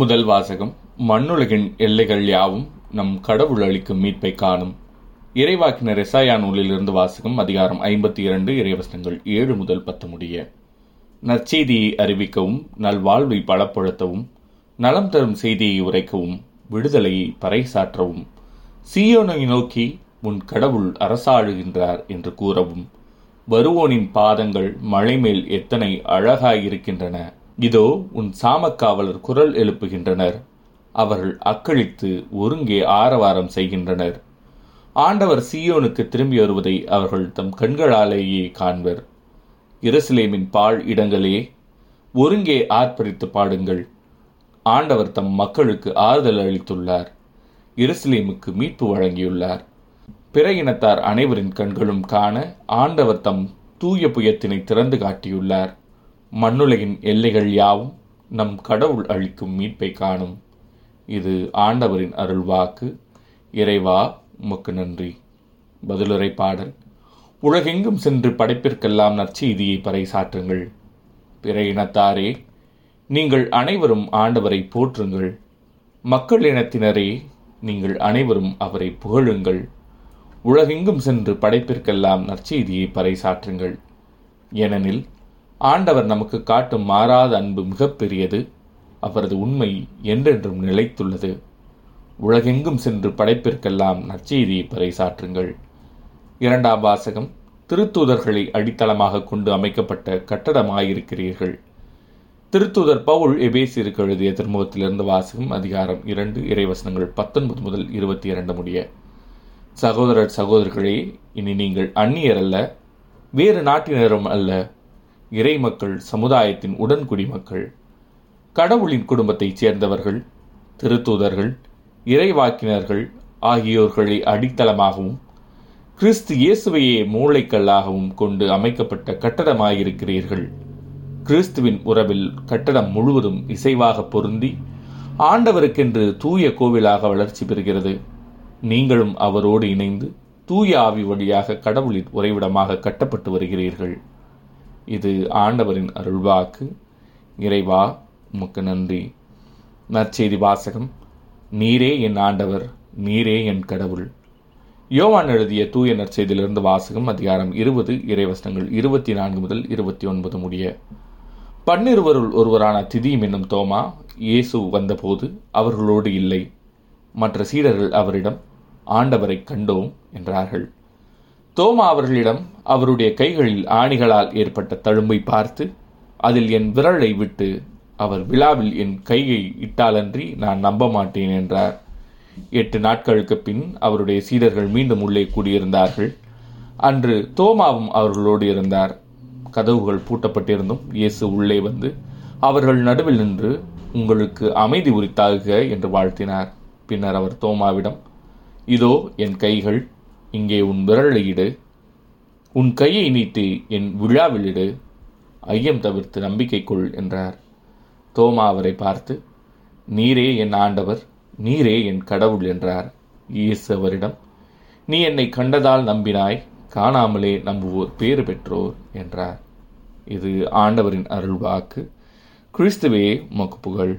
முதல் வாசகம் மண்ணுலகின் எல்லைகள் யாவும் நம் கடவுள் அளிக்கும் மீட்பை காணும். இறைவாக்கின ரெசாயா நூலிலிருந்து வாசகம் அதிகாரம் ஐம்பத்தி இரண்டு இறைவசனங்கள் ஏழு முதல் பத்து முடிய. நற்செய்தியை அறிவிக்கவும் நல்வாழ்வை பலப்படுத்தவும் நலம் தரும் செய்தியை உரைக்கவும் விடுதலையை பறைசாற்றவும். சீயோனை நோக்கி உன் கடவுள் அரசாழுகின்றார் என்று கூறவும். வருவோனின் பாதங்கள் மலைமேல் எத்தனை அழகாயிருக்கின்றன. இதோ உன் சாமக்காவலர் குரல் எழுப்புகின்றனர். அவர்கள் அக்களித்து ஒருங்கே ஆரவாரம் செய்கின்றனர். ஆண்டவர் சீயோனுக்கு திரும்பி வருவதை அவர்கள் தம் கண்களாலேயே காண்பர் இரசிலேமின் பாழ் இடங்களே ஒருங்கே ஆர்ப்பரித்து பாடுங்கள். ஆண்டவர் தம் மக்களுக்கு ஆறுதல் அளித்துள்ளார். எருசலேமுக்கு மீட்பு வழங்கியுள்ளார். பிற இனத்தார் அனைவரின் கண்களும் காண ஆண்டவர் தம் தூய புயத்தினை திறந்து காட்டியுள்ளார். மண்ணுலகின் எல்லைகள் யாவும் நம் கடவுள் அளிக்கும் மீட்பை காணும். இது ஆண்டவரின் அருள்வாக்கு இறைவா உமக்கு நன்றி. பதிலுரை பாடல். உலகெங்கும் சென்று படைப்பிற்கெல்லாம் நற்செய்தியை பறைசாற்றுங்கள். பிற இனத்தாரே நீங்கள் அனைவரும் ஆண்டவரை போற்றுங்கள். மக்கள் இனத்தினரே நீங்கள் அனைவரும் அவரை புகழுங்கள். உலகெங்கும் சென்று படைப்பிற்கெல்லாம் நற்செய்தியை பறைசாற்றுங்கள். ஏனெனில் ஆண்டவர் நமக்கு காட்டும் மாறாத அன்பு மிகப்பெரியது அவரது உண்மை என்றென்றும் நிலைத்துள்ளது. உலகெங்கும் சென்று படைப்பிற்கெல்லாம் நற்செய்தியை பறைசாற்றுங்கள். இரண்டாம் வாசகம் திருத்தூதர்களை அடித்தளமாக கொண்டு அமைக்கப்பட்ட கட்டடமாயிருக்கிறீர்கள். திருத்தூதர் பவுல் எபேசியருக்கு எழுதிய திருமுகத்திலிருந்து வாசகம் அதிகாரம் இரண்டு இறைவசனங்கள் பத்தொன்பது முதல் இருபத்தி இரண்டு முடிய. சகோதரர் சகோதரர்களே இனி நீங்கள் அந்நியர் அல்ல வேறு நாட்டினரும் அல்ல இறை மக்கள் சமுதாயத்தின் உடன்குடி மக்கள் கடவுளின் குடும்பத்தைச் சேர்ந்தவர்கள் திருத்தூதர்கள் இறைவாக்கினர்கள் ஆகியோர்களை அடித்தளமாகவும் கிறிஸ்து இயேசுவையே மூளைக்கல்லாகவும் கொண்டு அமைக்கப்பட்ட கட்டடமாயிருக்கிறீர்கள். கிறிஸ்துவின் உறவில் கட்டடம் முழுவதும் இசைவாக பொருந்தி ஆண்டவருக்கென்று தூய கோவிலாக வளர்ச்சி பெறுகிறது. நீங்களும் அவரோடு இணைந்து தூய ஆவி வழியாக கடவுளின் உறைவிடமாக கட்டப்பட்டு வருகிறீர்கள். இது ஆண்டவரின் அருள்வாக்கு. இறைவா உமக்கு நன்றி. நற்செய்தி வாசகம். நீரே என் ஆண்டவர் நீரே என் கடவுள். யோவான் எழுதிய தூய நற்செய்தியிலிருந்து வாசகம் அதிகாரம் இருபது இறைவசனங்கள் இருபத்தி நான்கு முதல் இருபத்தி ஒன்பது முடிய. பன்னிருவருள் ஒருவரான திதியும் என்னும் தோமா இயேசு வந்தபோது அவர்களோடு இல்லை. மற்ற சீடர்கள் அவரிடம் ஆண்டவரை கண்டோம் என்றார்கள். தோமா அவர்களிடம் அவருடைய கைகளில் ஆணிகளால் ஏற்பட்ட தழும்பை பார்த்து அதில் என் விரலை விட்டு அவர் விழாவில் என் கையை இட்டாலன்றி நான் நம்ப மாட்டேன் என்றார். எட்டு நாட்களுக்கு பின் அவருடைய சீடர்கள் மீண்டும் உள்ளே கூடியிருந்தார்கள். அன்று தோமாவும் அவர்களோடு இருந்தார். கதவுகள் பூட்டப்பட்டிருந்தும் இயேசு உள்ளே வந்து அவர்கள் நடுவில் நின்று உங்களுக்கு அமைதி உரித்தாகுக என்று வாழ்த்தினார். பின்னர் அவர் தோமாவிடம் இதோ என் கைகள் இங்கே உன் விரலை இடு. உன் கையை நீட்டி என் விழாவில் இடு. ஐயம் தவிர்த்து நம்பிக்கை கொள் என்றார். தோமா அவரை பார்த்து நீரே என் ஆண்டவர் நீரே என் கடவுள் என்றார். இயேசு அவரிடம் நீ என்னை கண்டதால் நம்பினாய் காணாமலே நம்புவோர் பேறு பெற்றோர் என்றார். இது ஆண்டவரின் அருள்வாக்கு. கிறிஸ்துவே உமக்கு புகழ்.